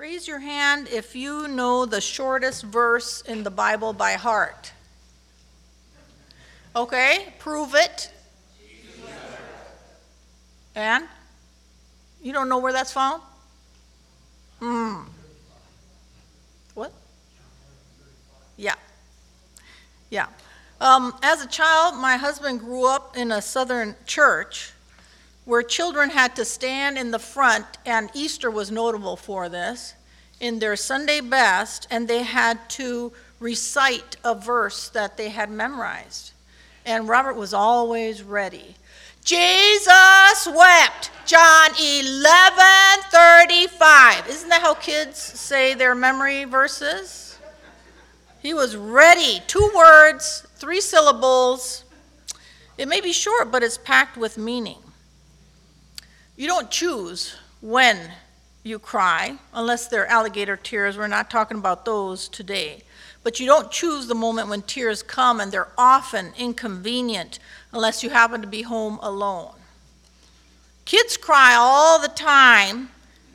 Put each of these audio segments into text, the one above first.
Raise your hand if you know the shortest verse in the Bible by heart. Okay, prove it. And? You don't know where that's found? Hmm. What? Yeah. Yeah. Um, as a child, my husband grew up in a southern church where children had to stand in the front, and Easter was notable for this, in their Sunday best, and they had to recite a verse that they had memorized. And Robert was always ready. Jesus wept, John 11 35. Isn't that how kids say their memory verses? He was ready. Two words, three syllables. It may be short, but it's packed with meaning. You don't choose when you cry, unless they're alligator tears. We're not talking about those today. But you don't choose the moment when tears come, and they're often inconvenient unless you happen to be home alone. Kids cry all the time,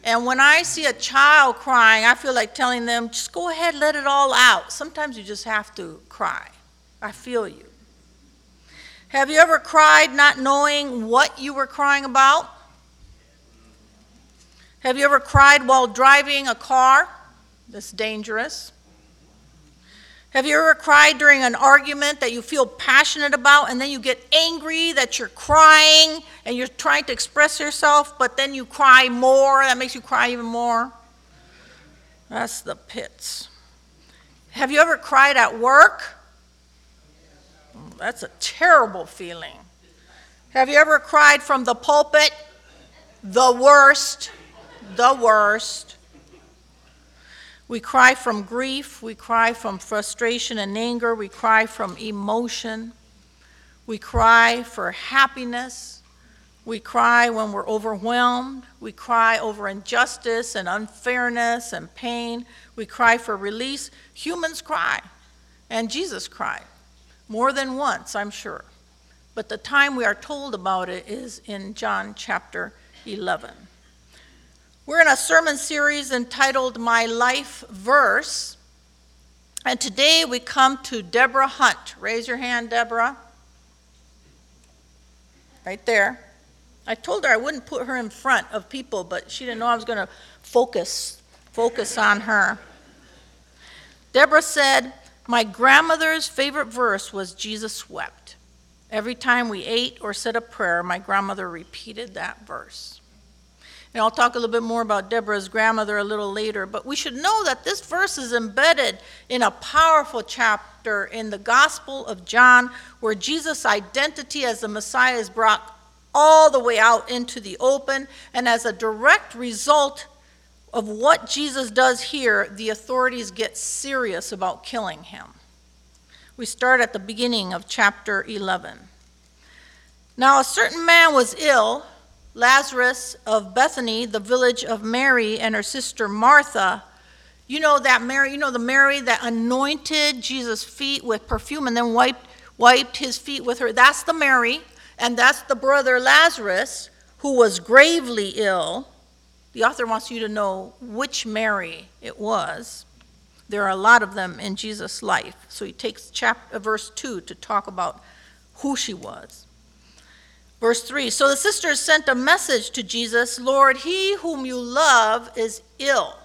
and when I see a child crying, I feel like telling them, just go ahead, let it all out. Sometimes you just have to cry. I feel you. Have you ever cried not knowing what you were crying about? Have you ever cried while driving a car? That's dangerous. Have you ever cried during an argument that you feel passionate about and then you get angry that you're crying and you're trying to express yourself, but then you cry more? That makes you cry even more? That's the pits. Have you ever cried at work? That's a terrible feeling. Have you ever cried from the pulpit? The worst the worst. We cry from grief, we cry from frustration and anger, we cry from emotion, we cry for happiness, we cry when we're overwhelmed, we cry over injustice and unfairness and pain, we cry for release. Humans cry, and Jesus cried more than once, I'm sure. But the time we are told about it is in John chapter 11. We're in a sermon series entitled My Life Verse. And today we come to Deborah Hunt. Raise your hand, Deborah. Right there. I told her I wouldn't put her in front of people, but she didn't know I was going to focus focus on her. Deborah said, "My grandmother's favorite verse was Jesus wept. Every time we ate or said a prayer, my grandmother repeated that verse." And I'll talk a little bit more about Deborah's grandmother a little later, but we should know that this verse is embedded in a powerful chapter in the Gospel of John where Jesus' identity as the Messiah is brought all the way out into the open. And as a direct result of what Jesus does here, the authorities get serious about killing him. We start at the beginning of chapter 11. Now, a certain man was ill Lazarus of Bethany, the village of Mary and her sister Martha. You know that Mary, you know the Mary that anointed Jesus' feet with perfume and then wiped, wiped his feet with her. That's the Mary, and that's the brother Lazarus who was gravely ill. The author wants you to know which Mary it was. There are a lot of them in Jesus' life. So he takes chapter, uh, verse 2 to talk about who she was. Verse 3 So the sisters sent a message to Jesus Lord, he whom you love is ill.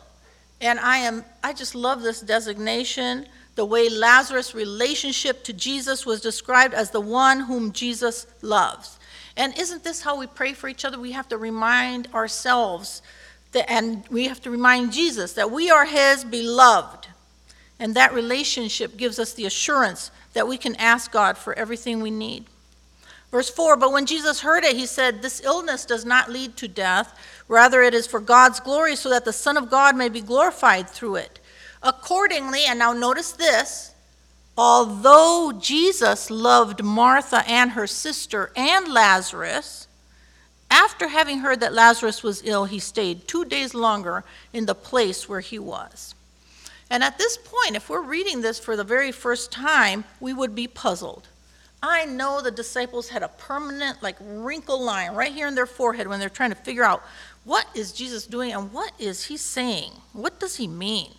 And I am, I just love this designation. The way Lazarus' relationship to Jesus was described as the one whom Jesus loves. And isn't this how we pray for each other? We have to remind ourselves that, and we have to remind Jesus that we are his beloved. And that relationship gives us the assurance that we can ask God for everything we need. Verse 4 But when Jesus heard it, he said, This illness does not lead to death. Rather, it is for God's glory, so that the Son of God may be glorified through it. Accordingly, and now notice this although Jesus loved Martha and her sister and Lazarus, after having heard that Lazarus was ill, he stayed two days longer in the place where he was. And at this point, if we're reading this for the very first time, we would be puzzled. I know the disciples had a permanent, like, wrinkle line right here in their forehead when they're trying to figure out What is Jesus doing and what is he saying? What does he mean?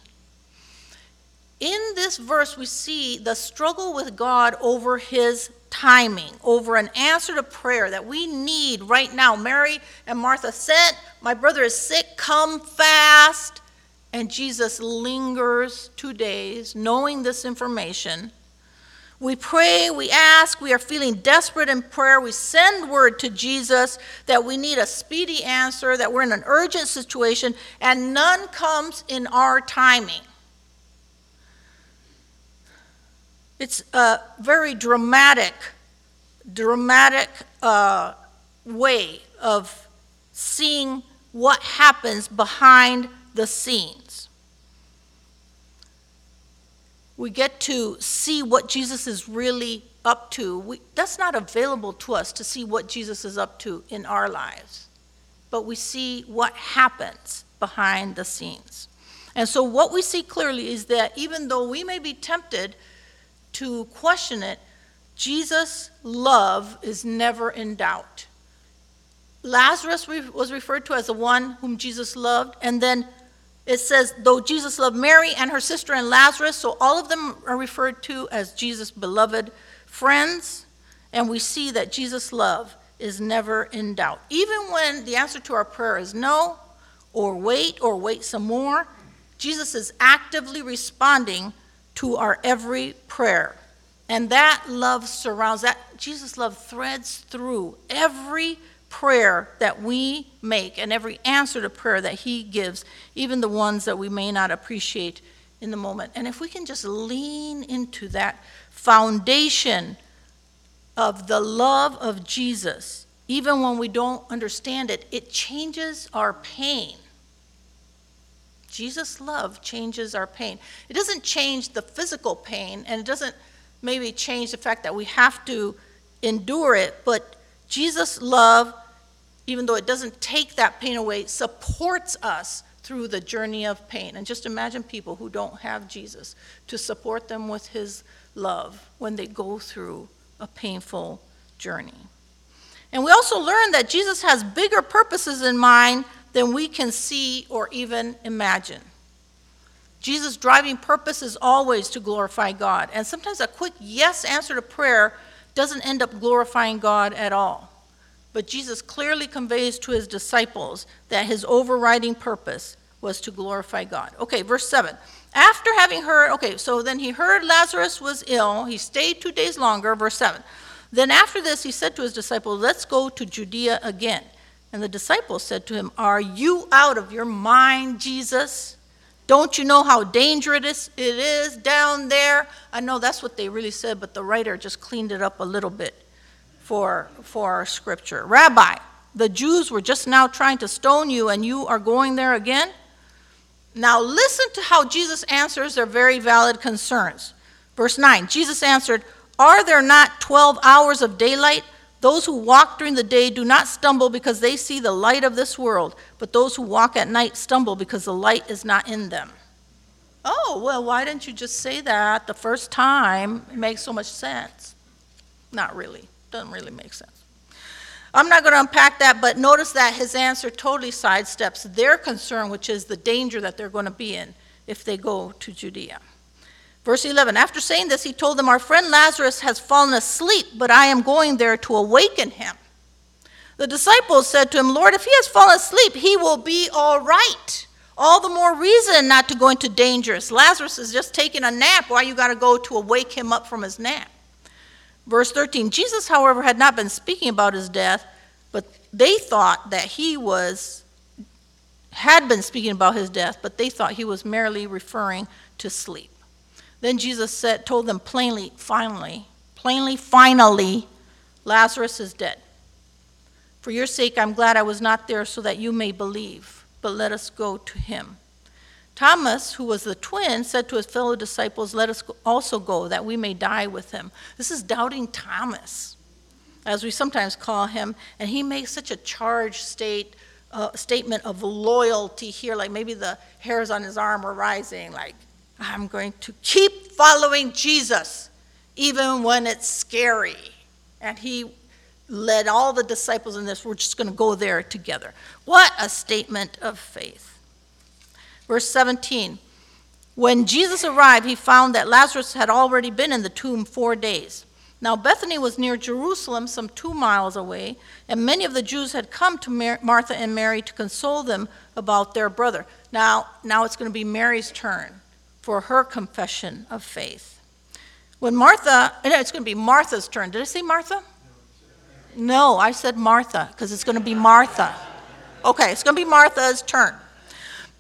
In this verse, we see the struggle with God over his timing, over an answer to prayer that we need right now. Mary and Martha said, My brother is sick, come fast. And Jesus lingers two days, knowing this information. We pray, we ask, we are feeling desperate in prayer. We send word to Jesus that we need a speedy answer, that we're in an urgent situation, and none comes in our timing. It's a very dramatic, dramatic uh, way of seeing what happens behind the scenes. We get to see what Jesus is really up to. We, that's not available to us to see what Jesus is up to in our lives, but we see what happens behind the scenes. And so, what we see clearly is that even though we may be tempted to question it, Jesus' love is never in doubt. Lazarus was referred to as the one whom Jesus loved, and then it says, though Jesus loved Mary and her sister and Lazarus, so all of them are referred to as Jesus' beloved friends, and we see that Jesus' love is never in doubt. Even when the answer to our prayer is no, or wait, or wait some more, Jesus is actively responding to our every prayer. And that love surrounds that. Jesus' love threads through every prayer that we make and every answer to prayer that He gives, even the ones that we may not appreciate in the moment. And if we can just lean into that foundation of the love of Jesus, even when we don't understand it, it changes our pain. Jesus' love changes our pain. It doesn't change the physical pain, and it doesn't maybe change the fact that we have to endure it, but Jesus' love, even though it doesn't take that pain away, supports us through the journey of pain. And just imagine people who don't have Jesus to support them with his love when they go through a painful journey. And we also learn that Jesus has bigger purposes in mind than we can see or even imagine. Jesus' driving purpose is always to glorify God. And sometimes a quick yes answer to prayer doesn't end up glorifying God at all. But Jesus clearly conveys to his disciples that his overriding purpose was to glorify God. Okay, verse 7. After having heard, okay, so then he heard Lazarus was ill. He stayed two days longer, verse 7. Then after this, he said to his disciples, Let's go to Judea again. And the disciples said to him, Are you out of your mind, Jesus? Don't you know how dangerous it is down there? I know that's what they really said, but the writer just cleaned it up a little bit for, for scripture. Rabbi, the Jews were just now trying to stone you, and you are going there again? Now, listen to how Jesus answers their very valid concerns. Verse 9 Jesus answered, Are there not 12 hours of daylight? Those who walk during the day do not stumble because they see the light of this world, but those who walk at night stumble because the light is not in them. Oh, well, why didn't you just say that the first time? It makes so much sense. Not really. Doesn't really make sense. I'm not going to unpack that, but notice that his answer totally sidesteps their concern, which is the danger that they're going to be in if they go to Judea. Verse 11 After saying this, he told them, Our friend Lazarus has fallen asleep, but I am going there to awaken him. The disciples said to him, Lord, if he has fallen asleep, he will be all right. All the more reason not to go into dangers. Lazarus is just taking a nap. Why you got to go to awake him up from his nap? Verse 13 Jesus, however, had not been speaking about his death, but they thought that he was, had been speaking about his death, but they thought he was merely referring to sleep. Then Jesus said, told them plainly, finally, plainly, finally, Lazarus is dead. For your sake, I'm glad I was not there so that you may believe, but let us go to him. Thomas, who was the twin, said to his fellow disciples, Let us also go, that we may die with him. This is doubting Thomas, as we sometimes call him, and he makes such a charged state, uh, statement of loyalty here, like maybe the hairs on his arm are rising, like, I'm going to keep following Jesus, even when it's scary. And he led all the disciples in this. We're just going to go there together. What a statement of faith. Verse 17 When Jesus arrived, he found that Lazarus had already been in the tomb four days. Now, Bethany was near Jerusalem, some two miles away, and many of the Jews had come to Mar- Martha and Mary to console them about their brother. Now, now it's going to be Mary's turn for her confession of faith. When Martha, it's going to be Martha's turn. Did I say Martha? No, I said Martha because it's going to be Martha. Okay, it's going to be Martha's turn.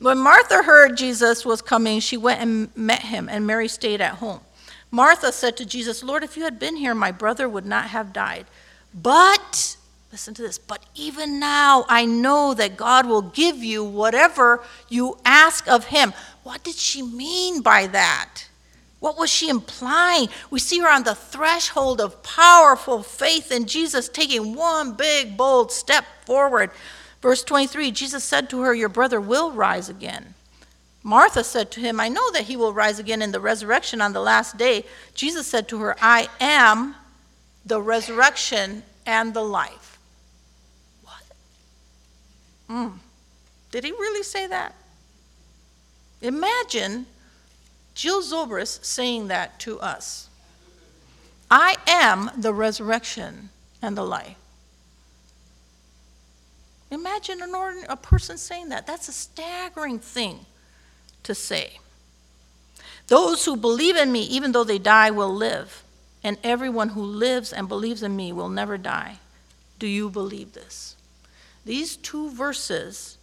When Martha heard Jesus was coming, she went and met him, and Mary stayed at home. Martha said to Jesus, Lord, if you had been here, my brother would not have died. But, listen to this, but even now I know that God will give you whatever you ask of him. What did she mean by that? What was she implying? We see her on the threshold of powerful faith in Jesus, taking one big, bold step forward. Verse 23 Jesus said to her, Your brother will rise again. Martha said to him, I know that he will rise again in the resurrection on the last day. Jesus said to her, I am the resurrection and the life. What? Mm. Did he really say that? Imagine Jill Zobris saying that to us. I am the resurrection and the life. Imagine an ordinary, a person saying that. That's a staggering thing to say. Those who believe in me, even though they die, will live, and everyone who lives and believes in me will never die. Do you believe this? These two verses,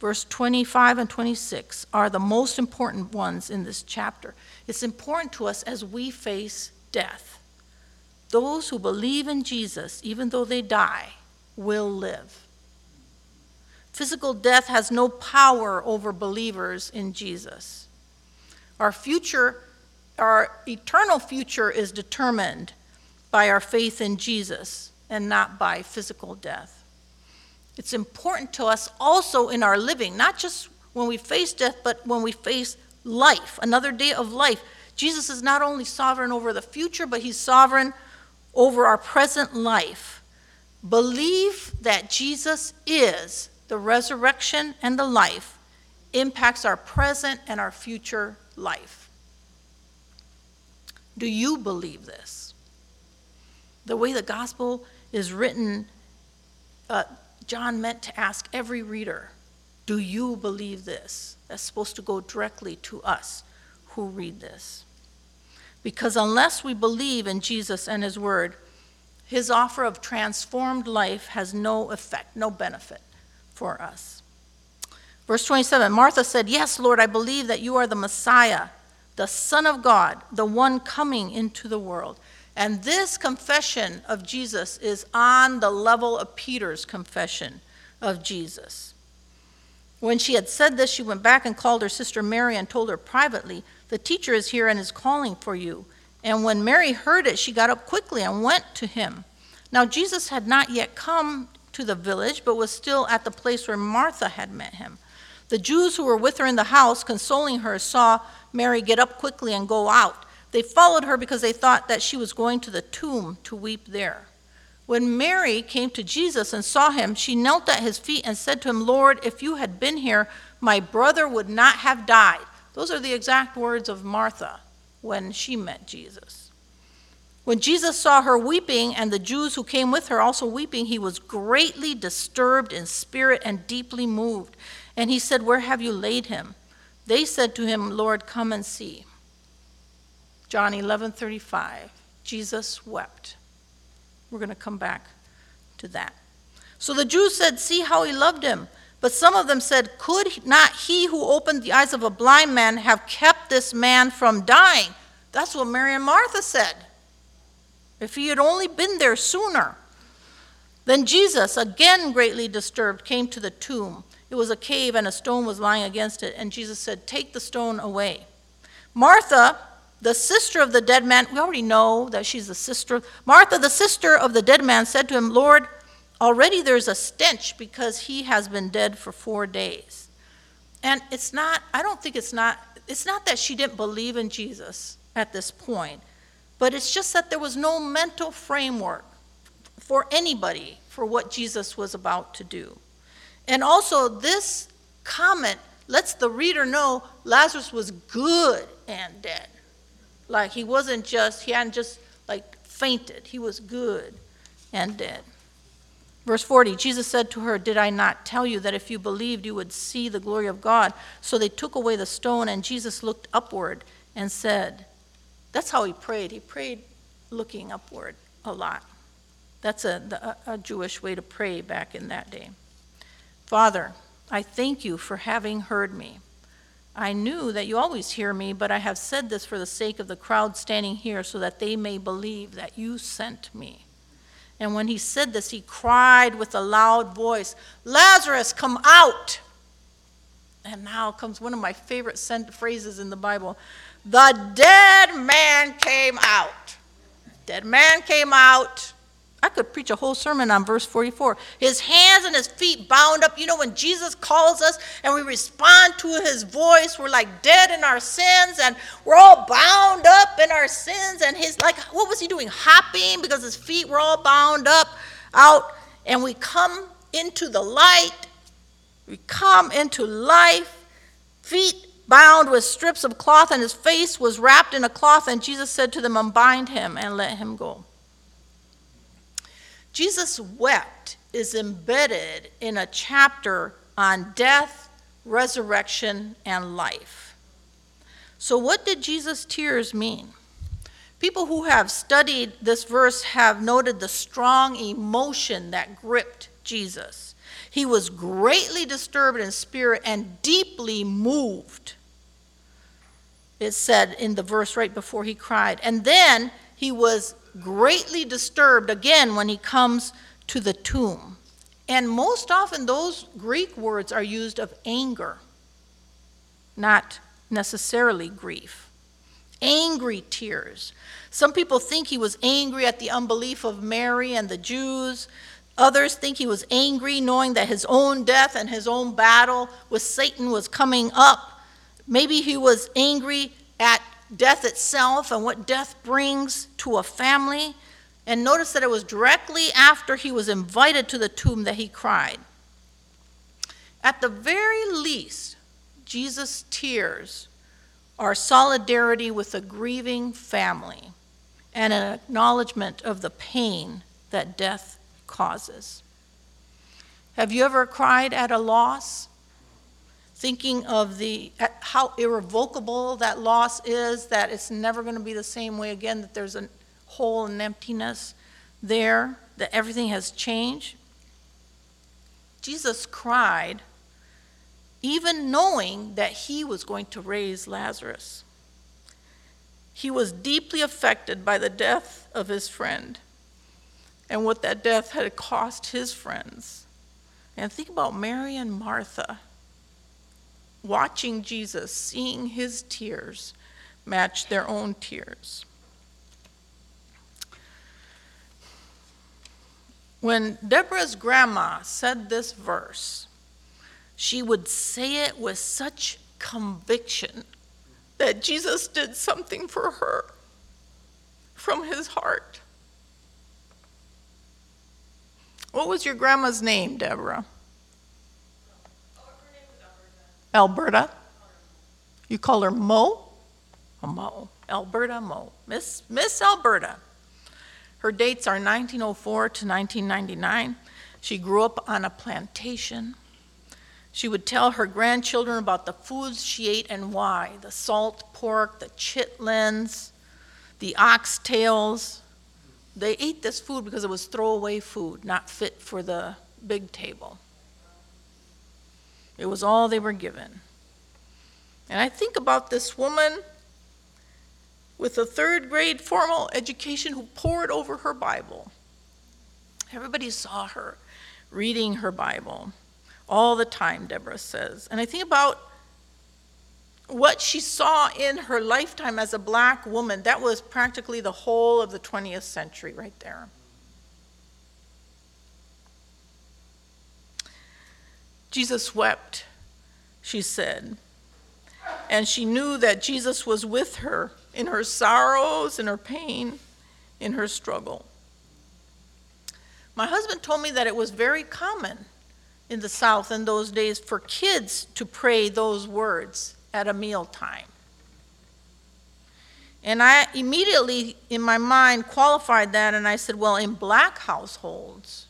verse 25 and 26, are the most important ones in this chapter. It's important to us as we face death. Those who believe in Jesus, even though they die, will live. Physical death has no power over believers in Jesus. Our future, our eternal future is determined by our faith in Jesus and not by physical death. It's important to us also in our living, not just when we face death, but when we face life, another day of life. Jesus is not only sovereign over the future, but he's sovereign over our present life. Believe that Jesus is the resurrection and the life impacts our present and our future life. Do you believe this? The way the gospel is written, uh, John meant to ask every reader, Do you believe this? That's supposed to go directly to us who read this. Because unless we believe in Jesus and His Word, His offer of transformed life has no effect, no benefit for us. Verse 27 Martha said, Yes, Lord, I believe that you are the Messiah, the Son of God, the one coming into the world. And this confession of Jesus is on the level of Peter's confession of Jesus. When she had said this, she went back and called her sister Mary and told her privately, The teacher is here and is calling for you. And when Mary heard it, she got up quickly and went to him. Now, Jesus had not yet come to the village, but was still at the place where Martha had met him. The Jews who were with her in the house, consoling her, saw Mary get up quickly and go out. They followed her because they thought that she was going to the tomb to weep there. When Mary came to Jesus and saw him, she knelt at his feet and said to him, Lord, if you had been here, my brother would not have died. Those are the exact words of Martha when she met Jesus. When Jesus saw her weeping and the Jews who came with her also weeping, he was greatly disturbed in spirit and deeply moved. And he said, Where have you laid him? They said to him, Lord, come and see. John 11 35. Jesus wept. We're going to come back to that. So the Jews said, See how he loved him. But some of them said, Could not he who opened the eyes of a blind man have kept this man from dying? That's what Mary and Martha said. If he had only been there sooner. Then Jesus, again greatly disturbed, came to the tomb. It was a cave, and a stone was lying against it. And Jesus said, Take the stone away. Martha, the sister of the dead man, we already know that she's the sister. Martha, the sister of the dead man, said to him, Lord, already there's a stench because he has been dead for four days. And it's not, I don't think it's not, it's not that she didn't believe in Jesus at this point. But it's just that there was no mental framework for anybody for what Jesus was about to do. And also, this comment lets the reader know Lazarus was good and dead. Like he wasn't just, he hadn't just like fainted, he was good and dead. Verse 40 Jesus said to her, Did I not tell you that if you believed, you would see the glory of God? So they took away the stone, and Jesus looked upward and said, That's how he prayed. He prayed looking upward a lot. That's a, a, Jewish way to pray back in that day. Father, I thank you for having heard me. I knew that you always hear me, but I have said this for the sake of the crowd standing here so that they may believe that you sent me. And when he said this, he cried with a loud voice, Lazarus, come out! And now comes one of my favorite sent phrases in the Bible The dead man came out. Dead man came out. I could preach a whole sermon on verse 44. His hands and his feet bound up. You know, when Jesus calls us and we respond to his voice, we're like dead in our sins and we're all bound up in our sins. And he's like, what was he doing? Hopping because his feet were all bound up out. And we come into the light. We come into life, feet bound with strips of cloth, and his face was wrapped in a cloth. And Jesus said to them, Unbind him and let him go. Jesus wept is embedded in a chapter on death, resurrection, and life. So, what did Jesus' tears mean? People who have studied this verse have noted the strong emotion that gripped Jesus. He was greatly disturbed in spirit and deeply moved. It said in the verse right before he cried. And then he was greatly disturbed again when he comes to the tomb. And most often, those Greek words are used of anger, not necessarily grief. Angry tears. Some people think he was angry at the unbelief of Mary and the Jews. Others think he was angry knowing that his own death and his own battle with Satan was coming up. Maybe he was angry at death itself and what death brings to a family. And notice that it was directly after he was invited to the tomb that he cried. At the very least, Jesus' tears are solidarity with a grieving family and an acknowledgement of the pain that death causes. Have you ever cried at a loss? thinking of the how irrevocable that loss is, that it's never going to be the same way again, that there's a hole and emptiness there, that everything has changed. Jesus cried, even knowing that he was going to raise Lazarus. He was deeply affected by the death of his friend and what that death had cost his friends. And think about Mary and Martha watching Jesus, seeing his tears match their own tears. When Deborah's grandma said this verse, she would say it with such conviction that Jesus did something for her from his heart. What was your grandma's name, Deborah? Alberta. You call her Mo? Mo. Alberta Mo. Miss, Miss Alberta. Her dates are 1904 to 1999. She grew up on a plantation. She would tell her grandchildren about the foods she ate and why the salt pork, the chitlins, the oxtails. They ate this food because it was throwaway food, not fit for the big table. It was all they were given. And I think about this woman with a third grade formal education who pored over her Bible. Everybody saw her reading her Bible all the time, Deborah says. And I think about what she saw in her lifetime as a black woman. That was practically the whole of the 20th century, right there. Jesus wept, she said. And she knew that Jesus was with her in her sorrows, in her pain, in her struggle. My husband told me that it was very common in the South in those days for kids to pray those words at a mealtime. And I immediately, in my mind, qualified that, and I said, well, in black households.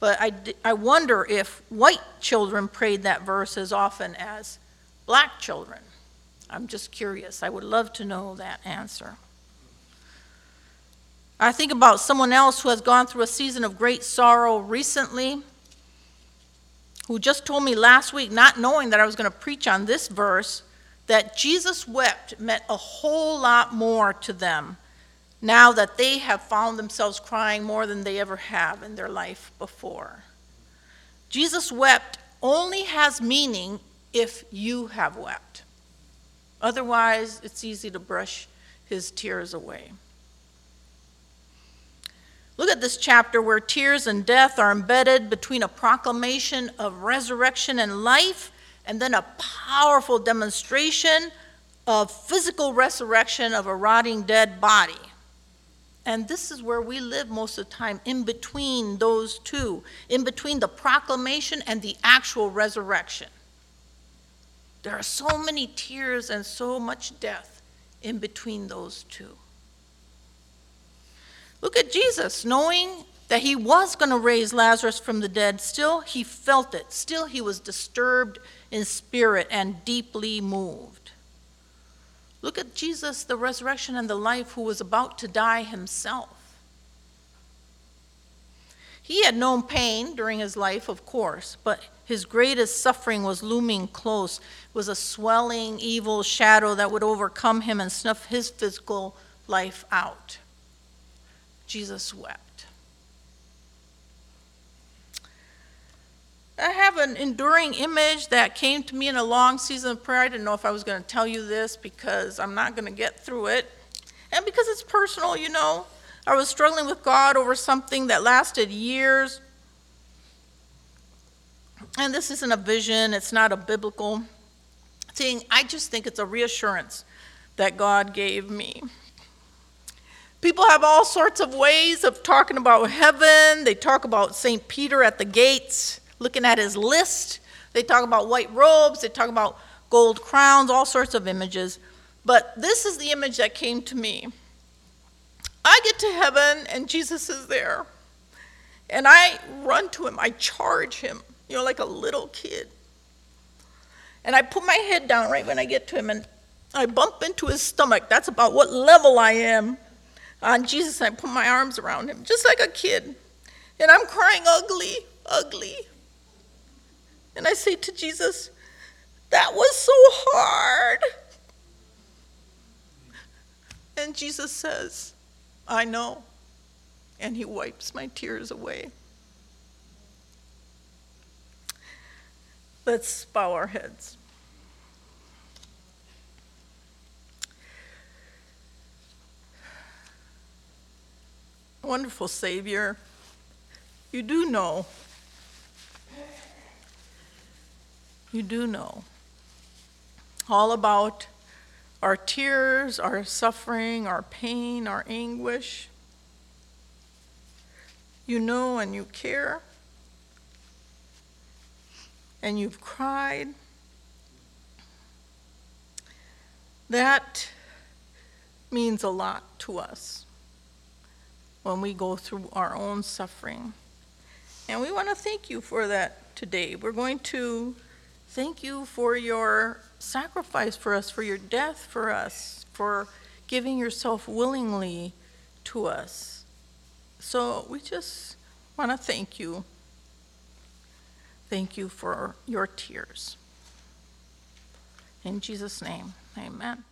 But I, I wonder if white children prayed that verse as often as black children. I'm just curious. I would love to know that answer. I think about someone else who has gone through a season of great sorrow recently, who just told me last week, not knowing that I was going to preach on this verse, that Jesus wept meant a whole lot more to them now that they have found themselves crying more than they ever have in their life before. Jesus wept only has meaning if you have wept. Otherwise, it's easy to brush his tears away. Look at this chapter where tears and death are embedded between a proclamation of resurrection and life and then a powerful demonstration of physical resurrection of a rotting dead body. And this is where we live most of the time, in between those two, in between the proclamation and the actual resurrection. There are so many tears and so much death in between those two. Look at Jesus, knowing that he was going to raise Lazarus from the dead, still he felt it. Still he was disturbed in spirit and deeply moved. Look at Jesus, the resurrection and the life, who was about to die himself. He had known pain during his life, of course, but his greatest suffering was looming close, was a swelling evil shadow that would overcome him and snuff his physical life out. Jesus wept. I have an enduring image that came to me in a long season of prayer. I didn't know if I was going to tell you this because I'm not going to get through it. And because it's personal, you know. I was struggling with God over something that lasted years. And this isn't a vision, it's not a biblical thing. I just think it's a reassurance that God gave me. People have all sorts of ways of talking about heaven. They talk about St. Peter at the gates looking at his list. They talk about white robes, they talk about gold crowns, all sorts of images. But this is the image that came to me. I get to heaven and Jesus is there. And I run to him, I charge him, you know, like a little kid. And I put my head down right when I get to him and I bump into his stomach. That's about what level I am on Jesus. And I put my arms around him, just like a kid. And I'm crying ugly, ugly. And I say to Jesus, That was so hard. And Jesus says, I know. And he wipes my tears away. Let's bow our heads. Wonderful Savior, you do know you do know all about our tears, our suffering, our pain, our anguish. You know and you care. And you've cried. That means a lot to us when we go through our own suffering. And we want to thank you for that today. We're going to Thank you for your sacrifice for us, for your death for us, for giving yourself willingly to us. So we just want to thank you. Thank you for your tears. In Jesus' name, amen.